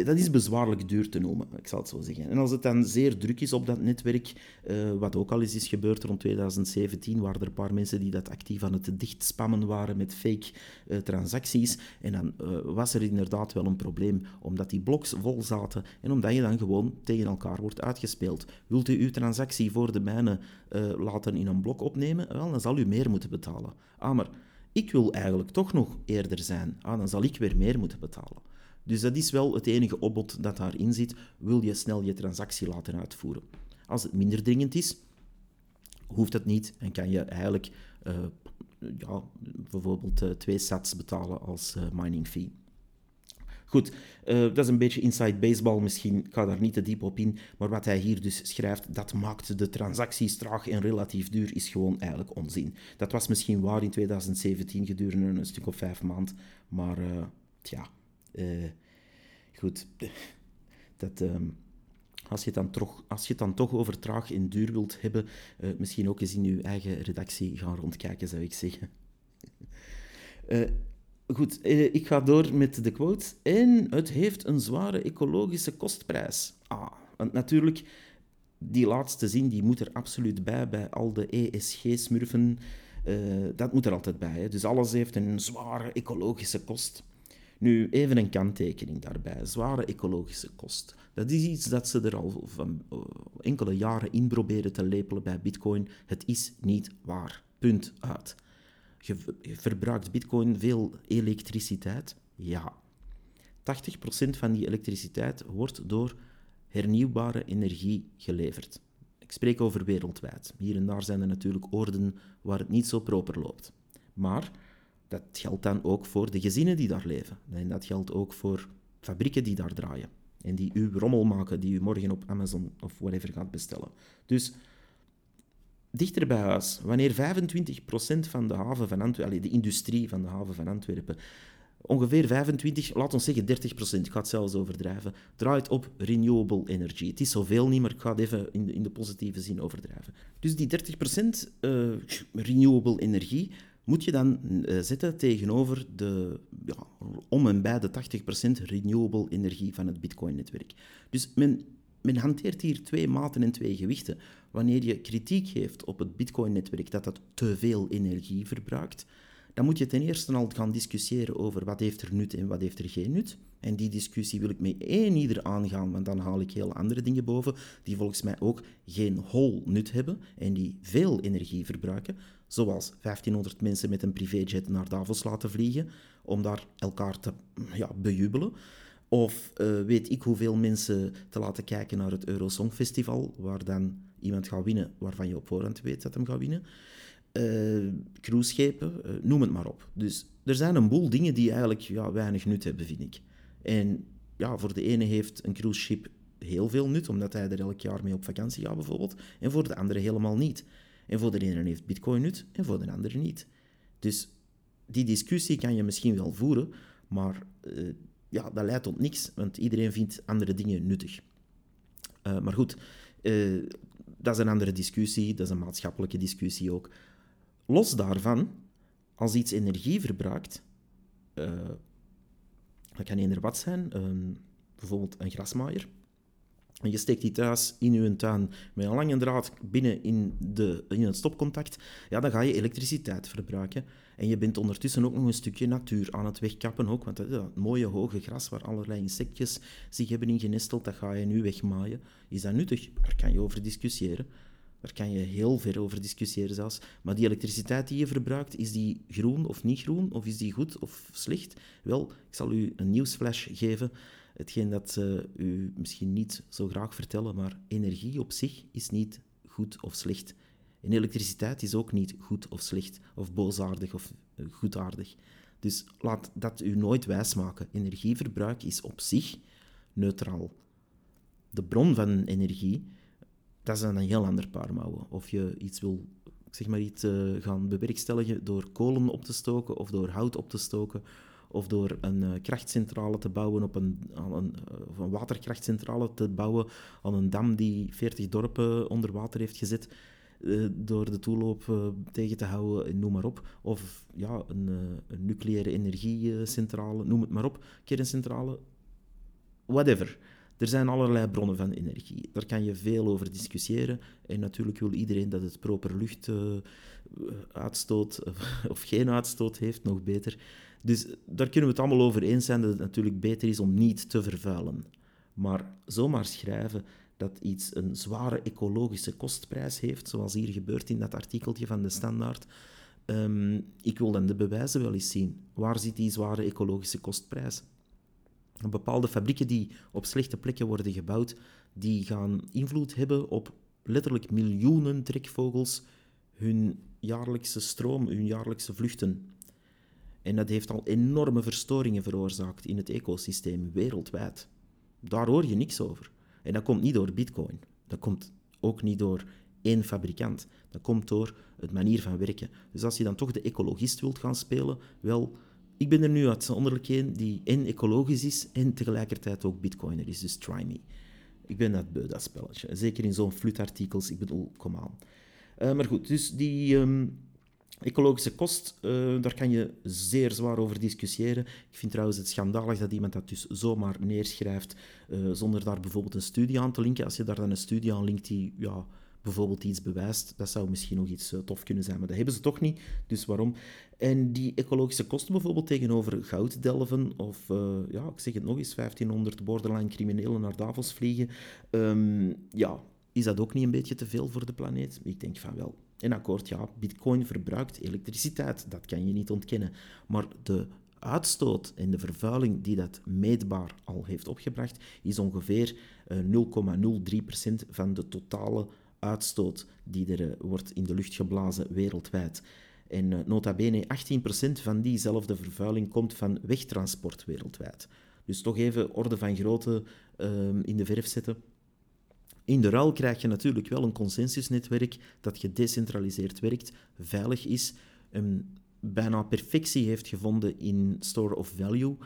dat is bezwaarlijk duur te noemen, ik zal het zo zeggen. En als het dan zeer druk is op dat netwerk, uh, wat ook al eens is gebeurd rond 2017, waren er een paar mensen die dat actief aan het dichtspammen waren met fake uh, transacties. En dan uh, was er inderdaad wel een probleem, omdat die bloks vol zaten en omdat je dan gewoon tegen elkaar wordt uitgespeeld. Wilt u uw transactie voor de mijne laten in een blok opnemen? Wel, dan zal u meer moeten betalen. Ah, maar ik wil eigenlijk toch nog eerder zijn. Ah, dan zal ik weer meer moeten betalen. Dus dat is wel het enige opbod dat daarin zit. Wil je snel je transactie laten uitvoeren? Als het minder dringend is, hoeft het niet en kan je eigenlijk uh, ja, bijvoorbeeld uh, twee sats betalen als uh, mining fee. Goed, uh, dat is een beetje inside baseball misschien. Ik ga daar niet te diep op in. Maar wat hij hier dus schrijft, dat maakt de transacties traag en relatief duur, is gewoon eigenlijk onzin. Dat was misschien waar in 2017 gedurende een stuk of vijf maanden. Maar uh, tja, uh, goed. Dat... Uh, als je, het dan toch, als je dan toch over traag en duur wilt hebben, misschien ook eens in je eigen redactie gaan rondkijken, zou ik zeggen. Uh, Goed, eh, ik ga door met de quote. En het heeft een zware ecologische kostprijs. Ah, want natuurlijk, die laatste zin die moet er absoluut bij, bij al de ESG-smurfen. Uh, dat moet er altijd bij. Hè. Dus alles heeft een zware ecologische kost. Nu, even een kanttekening daarbij. Zware ecologische kost. Dat is iets dat ze er al van uh, enkele jaren in proberen te lepelen bij Bitcoin. Het is niet waar. Punt uit. Verbruikt Bitcoin veel elektriciteit? Ja. 80% van die elektriciteit wordt door hernieuwbare energie geleverd. Ik spreek over wereldwijd. Hier en daar zijn er natuurlijk oorden waar het niet zo proper loopt. Maar dat geldt dan ook voor de gezinnen die daar leven. En dat geldt ook voor fabrieken die daar draaien. En die uw rommel maken, die u morgen op Amazon of whatever gaat bestellen. Dus dichter bij huis, wanneer 25% van de haven van Antwerpen, de industrie van de haven van Antwerpen, ongeveer 25, laat ons zeggen 30 procent, ik ga het zelfs overdrijven, draait op renewable energy. Het is zoveel niet, maar ik ga het even in de, in de positieve zin overdrijven. Dus die 30 procent uh, renewable energie moet je dan uh, zetten tegenover de ja, om en bij de 80 procent renewable energie van het Bitcoin-netwerk. Dus men, men hanteert hier twee maten en twee gewichten. Wanneer je kritiek geeft op het Bitcoin-netwerk dat dat te veel energie verbruikt, dan moet je ten eerste al gaan discussiëren over wat heeft er nut en wat heeft er geen nut. En die discussie wil ik met één ieder aangaan, want dan haal ik heel andere dingen boven die volgens mij ook geen hol nut hebben en die veel energie verbruiken. Zoals 1500 mensen met een privéjet naar Davos laten vliegen om daar elkaar te ja, bejubelen. Of uh, weet ik hoeveel mensen te laten kijken naar het Eurosong Festival, waar dan iemand gaat winnen waarvan je op voorhand weet dat hem gaat winnen uh, cruiseschepen, uh, noem het maar op. Dus er zijn een boel dingen die eigenlijk ja, weinig nut hebben, vind ik. En ja, voor de ene heeft een cruiseschip heel veel nut, omdat hij er elk jaar mee op vakantie gaat bijvoorbeeld, en voor de andere helemaal niet. En voor de ene heeft bitcoin nut, en voor de andere niet. Dus die discussie kan je misschien wel voeren, maar uh, ja, dat leidt tot niks, want iedereen vindt andere dingen nuttig. maar goed, dat is een andere discussie, dat is een maatschappelijke discussie ook. Los daarvan, als iets energie verbruikt, uh, dat kan eender wat zijn, bijvoorbeeld een grasmaaier, en je steekt die thuis in je tuin met een lange draad binnen in, de, in het stopcontact, ja, dan ga je elektriciteit verbruiken. En je bent ondertussen ook nog een stukje natuur aan het wegkappen, ook, want dat, dat mooie hoge gras waar allerlei insectjes zich hebben ingenesteld, dat ga je nu wegmaaien. Is dat nuttig? Daar kan je over discussiëren. Daar kan je heel ver over discussiëren zelfs. Maar die elektriciteit die je verbruikt, is die groen of niet groen? Of is die goed of slecht? Wel, ik zal u een nieuwsflash geven. Hetgeen dat ze u misschien niet zo graag vertellen, maar energie op zich is niet goed of slecht. En elektriciteit is ook niet goed of slecht, of boosaardig of eh, goedaardig. Dus laat dat u nooit wijsmaken. Energieverbruik is op zich neutraal. De bron van energie dat is een heel ander paar mouwen. Of je iets wil, zeg maar iets uh, gaan bewerkstelligen door kolen op te stoken of door hout op te stoken of door een uh, krachtcentrale te bouwen op een, een, of een waterkrachtcentrale te bouwen aan een dam die 40 dorpen onder water heeft gezet, door de toeloop tegen te houden, noem maar op. Of ja, een, een nucleaire energiecentrale, noem het maar op, kerncentrale, whatever. Er zijn allerlei bronnen van energie. Daar kan je veel over discussiëren. En natuurlijk wil iedereen dat het proper lucht uitstoot of geen uitstoot heeft, nog beter. Dus daar kunnen we het allemaal over eens zijn dat het natuurlijk beter is om niet te vervuilen. Maar zomaar schrijven dat iets een zware ecologische kostprijs heeft, zoals hier gebeurt in dat artikeltje van de Standaard. Um, ik wil dan de bewijzen wel eens zien. Waar zit die zware ecologische kostprijs? bepaalde fabrieken die op slechte plekken worden gebouwd, die gaan invloed hebben op letterlijk miljoenen trekvogels, hun jaarlijkse stroom, hun jaarlijkse vluchten. En dat heeft al enorme verstoringen veroorzaakt in het ecosysteem wereldwijd. Daar hoor je niks over. En dat komt niet door bitcoin. Dat komt ook niet door één fabrikant. Dat komt door het manier van werken. Dus als je dan toch de ecologist wilt gaan spelen, wel, ik ben er nu uitzonderlijk een die en ecologisch is en tegelijkertijd ook bitcoiner is, dus try me. Ik ben dat beu, dat spelletje. Zeker in zo'n flutartikels, ik bedoel, kom aan. Uh, maar goed, dus die um, ecologische kost, uh, daar kan je zeer zwaar over discussiëren. Ik vind trouwens het schandalig dat iemand dat dus zomaar neerschrijft uh, zonder daar bijvoorbeeld een studie aan te linken. Als je daar dan een studie aan linkt die... Ja, bijvoorbeeld iets bewijst, dat zou misschien nog iets uh, tof kunnen zijn, maar dat hebben ze toch niet, dus waarom? En die ecologische kosten bijvoorbeeld tegenover gouddelven, of ja, ik zeg het nog eens, 1500 borderline criminelen naar Davos vliegen, um, ja, is dat ook niet een beetje te veel voor de planeet? Ik denk van wel. En akkoord, ja, bitcoin verbruikt elektriciteit, dat kan je niet ontkennen. Maar de uitstoot en de vervuiling die dat meetbaar al heeft opgebracht, is ongeveer uh, 0,03% van de totale uitstoot die er wordt in de lucht geblazen wereldwijd. En nota bene, 18% van diezelfde vervuiling komt van wegtransport wereldwijd. Dus toch even orde van grootte ehm, in de verf zetten. In de ruil krijg je natuurlijk wel een consensusnetwerk dat gedecentraliseerd werkt, veilig is, een bijna perfectie heeft gevonden in store of value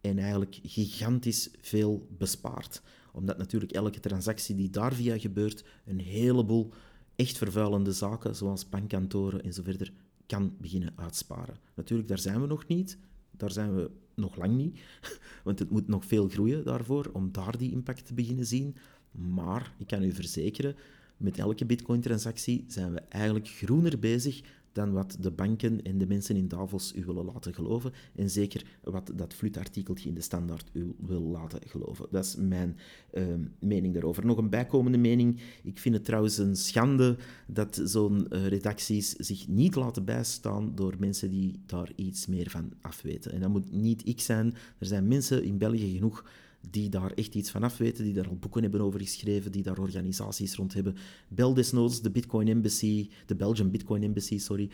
en eigenlijk gigantisch veel bespaart. Omdat natuurlijk elke transactie die daar via gebeurt een heleboel echt vervuilende zaken, zoals bankkantoren en zo verder, kan beginnen uitsparen. Natuurlijk, daar zijn we nog niet. Daar zijn we nog lang niet. Want het moet nog veel groeien daarvoor om daar die impact te beginnen zien. Maar ik kan u verzekeren, met elke Bitcoin-transactie zijn we eigenlijk groener bezig dan wat de banken en de mensen in Davos u willen laten geloven. En zeker wat dat flutartikeltje in de standaard u wil laten geloven. Dat is mijn uh, mening daarover. Nog een bijkomende mening. Ik vind het trouwens een schande dat zo'n uh, redacties zich niet laten bijstaan door mensen die daar iets meer van afweten. En dat moet niet ik zijn. Er zijn mensen in België genoeg die daar echt iets van af weten, die daar al boeken hebben over geschreven, die daar organisaties rond hebben. Bel desnoods de Bitcoin Embassy, de Belgian Bitcoin Embassy, sorry,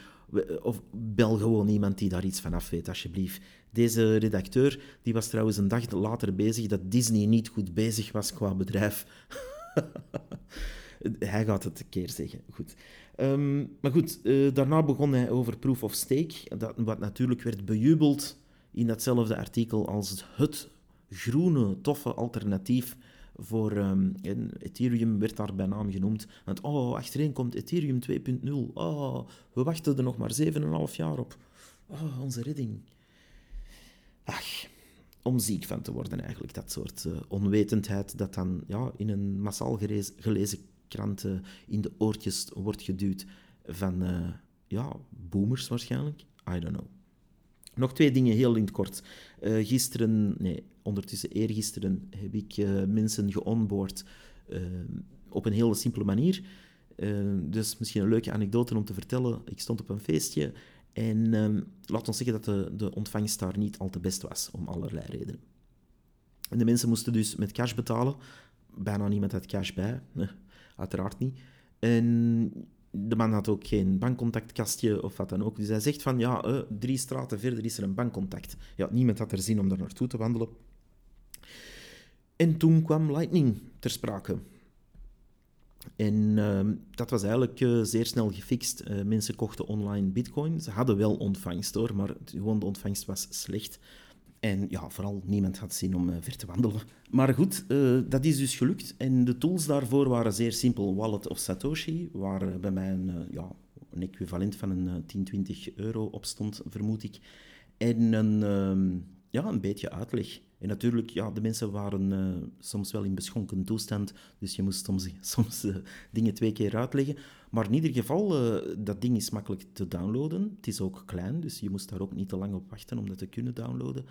of bel gewoon iemand die daar iets van af weet, alsjeblieft. Deze redacteur die was trouwens een dag later bezig dat Disney niet goed bezig was qua bedrijf. hij gaat het een keer zeggen. Goed. Um, maar goed, uh, daarna begon hij over proof of stake, dat, wat natuurlijk werd bejubeld in datzelfde artikel als het groene, toffe alternatief voor um, Ethereum werd daar bij naam genoemd. Want oh, achterin komt Ethereum 2.0. Oh, we wachten er nog maar 7,5 jaar op. Oh, onze redding. Ach, om ziek van te worden eigenlijk. Dat soort uh, onwetendheid dat dan ja, in een massaal gelezen, krant in de oortjes wordt geduwd van uh, ja, boomers waarschijnlijk. I don't know. Nog twee dingen heel in het kort. Uh, gisteren, nee, ondertussen eergisteren, heb ik uh, mensen geonboard uh, op een hele simpele manier. dus misschien een leuke anekdote om te vertellen. Ik stond op een feestje en ehm, laat ons zeggen dat de, de ontvangst daar niet al te best was, om allerlei redenen. En de mensen moesten dus met cash betalen. Bijna niemand had cash bij, uiteraard niet. En de man had ook geen bankcontactkastje of wat dan ook. Dus hij zegt van, ja, uh, drie straten verder is er een bankcontact. Ja, niemand had er zin om daar naartoe te wandelen. En toen kwam Lightning ter sprake. En uh, dat was eigenlijk uh, zeer snel gefixt. Uh, mensen kochten online bitcoin. Ze hadden wel ontvangst hoor, maar gewoon de ontvangst was slecht. En ja, vooral niemand had zin om uh, ver te wandelen. Maar goed, uh, dat is dus gelukt. En de tools daarvoor waren zeer simpel. Wallet of Satoshi, waar uh, bij mij een, ja, een equivalent van een 10, 20 euro op stond, vermoed ik. En een, ehm, ja, een beetje uitleg. En natuurlijk, ja, de mensen waren soms wel in beschonken toestand, dus je moest soms, soms dingen twee keer uitleggen. Maar in ieder geval, dat ding is makkelijk te downloaden. Het is ook klein, dus je moest daar ook niet te lang op wachten om dat te kunnen downloaden.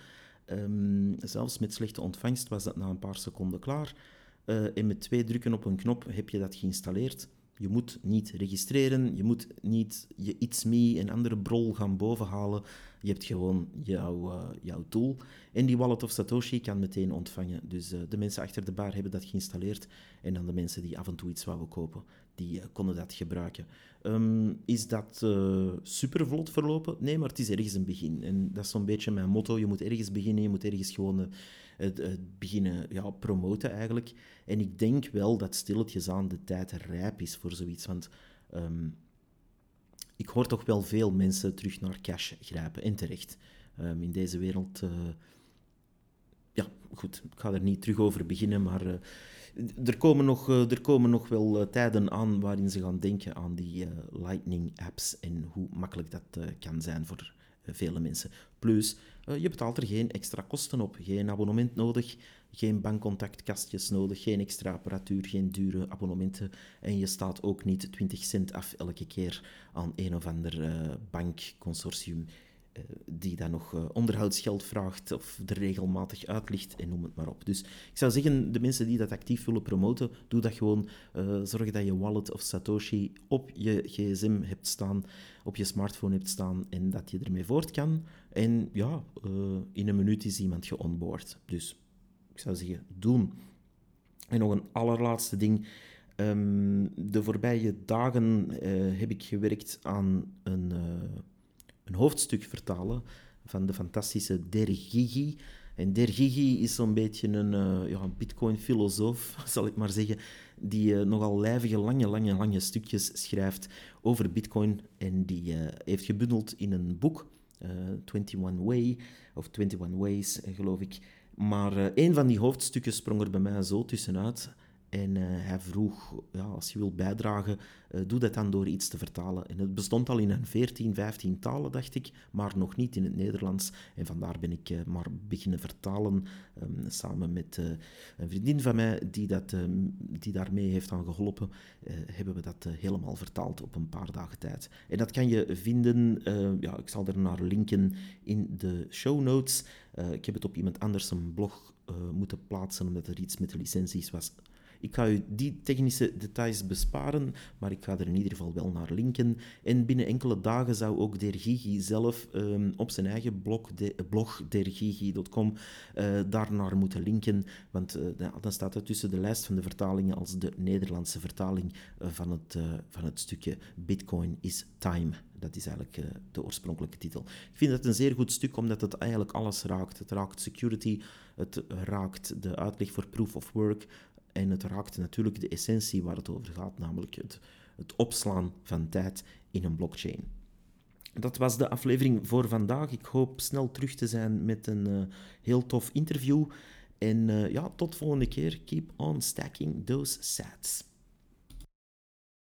Um, zelfs met slechte ontvangst was dat na een paar seconden klaar. Uh, en met twee drukken op een knop heb je dat geïnstalleerd. Je moet niet registreren, je moet niet je It's Me en andere brol gaan bovenhalen. Je hebt gewoon jouw, uh, jouw tool. En die wallet of Satoshi kan meteen ontvangen. Dus uh, de mensen achter de bar hebben dat geïnstalleerd. En dan de mensen die af en toe iets wouden kopen, die uh, konden dat gebruiken. Um, is dat super vlot verlopen? Nee, maar het is ergens een begin. En dat is zo'n beetje mijn motto. Je moet ergens beginnen, je moet ergens gewoon het, het beginnen ja, promoten eigenlijk. En ik denk wel dat stilletjes aan de tijd rijp is voor zoiets. Want um, ik hoor toch wel veel mensen terug naar cash grijpen. En terecht. Um, in deze wereld... Uh, ja, goed, ik ga er niet terug over beginnen, maar uh, er, komen nog, uh, er komen nog wel tijden aan waarin ze gaan denken aan die Lightning-apps en hoe makkelijk dat kan zijn voor vele mensen. Plus, je betaalt er geen extra kosten op, geen abonnement nodig, geen bankcontactkastjes nodig, geen extra apparatuur, geen dure abonnementen. En je staat ook niet 20 cent af elke keer aan een of ander uh, bankconsortium die dan nog uh, onderhoudsgeld vraagt of er regelmatig uitlicht en noem het maar op. Dus ik zou zeggen, de mensen die dat actief willen promoten, doe dat gewoon. zorg dat je wallet of Satoshi op je gsm hebt staan, op je smartphone hebt staan en dat je ermee voort kan. En ja, in een minuut is iemand geonboard. Dus ik zou zeggen, doen. En nog een allerlaatste ding. Ehm, de voorbije dagen heb ik gewerkt aan een, een hoofdstuk vertalen van de fantastische Der Gigi. En Der Gigi is zo'n beetje een, uh, ja, bitcoin-filosoof, zal ik maar zeggen, die uh, nogal lijvige, lange, lange, lange stukjes schrijft over bitcoin. En die uh, heeft gebundeld in een boek, 21 Way, of 21 Ways, geloof ik. Maar een van die hoofdstukken sprong er bij mij zo tussenuit. En hij vroeg, ja, als je wilt bijdragen, uh, doe dat dan door iets te vertalen. En het bestond al in een 14, 15 talen, dacht ik, maar nog niet in het Nederlands. En vandaar ben ik uh, maar beginnen vertalen, um, samen met een vriendin van mij die, dat, um, die daarmee heeft aan geholpen, hebben we dat helemaal vertaald op een paar dagen tijd. En dat kan je vinden, ja, ik zal er naar linken in de show notes. ik heb het op iemand anders een blog moeten plaatsen, omdat er iets met de licenties was ik ga u die technische details besparen, maar ik ga er in ieder geval wel naar linken. En binnen enkele dagen zou ook Dergigi zelf um, op zijn eigen blog, de, blog dergigi.com, eh, daarnaar moeten linken. Want uh, dan staat er tussen de lijst van de vertalingen als de Nederlandse vertaling van, het, van het stukje Bitcoin is Time. Dat is eigenlijk de oorspronkelijke titel. Ik vind het een zeer goed stuk, omdat het eigenlijk alles raakt. Het raakt security, het raakt de uitleg voor proof of work, en het raakt natuurlijk de essentie waar het over gaat, namelijk het, het opslaan van tijd in een blockchain. Dat was de aflevering voor vandaag. Ik hoop snel terug te zijn met een uh, heel tof interview. En uh, ja, tot volgende keer. Keep on stacking those sats.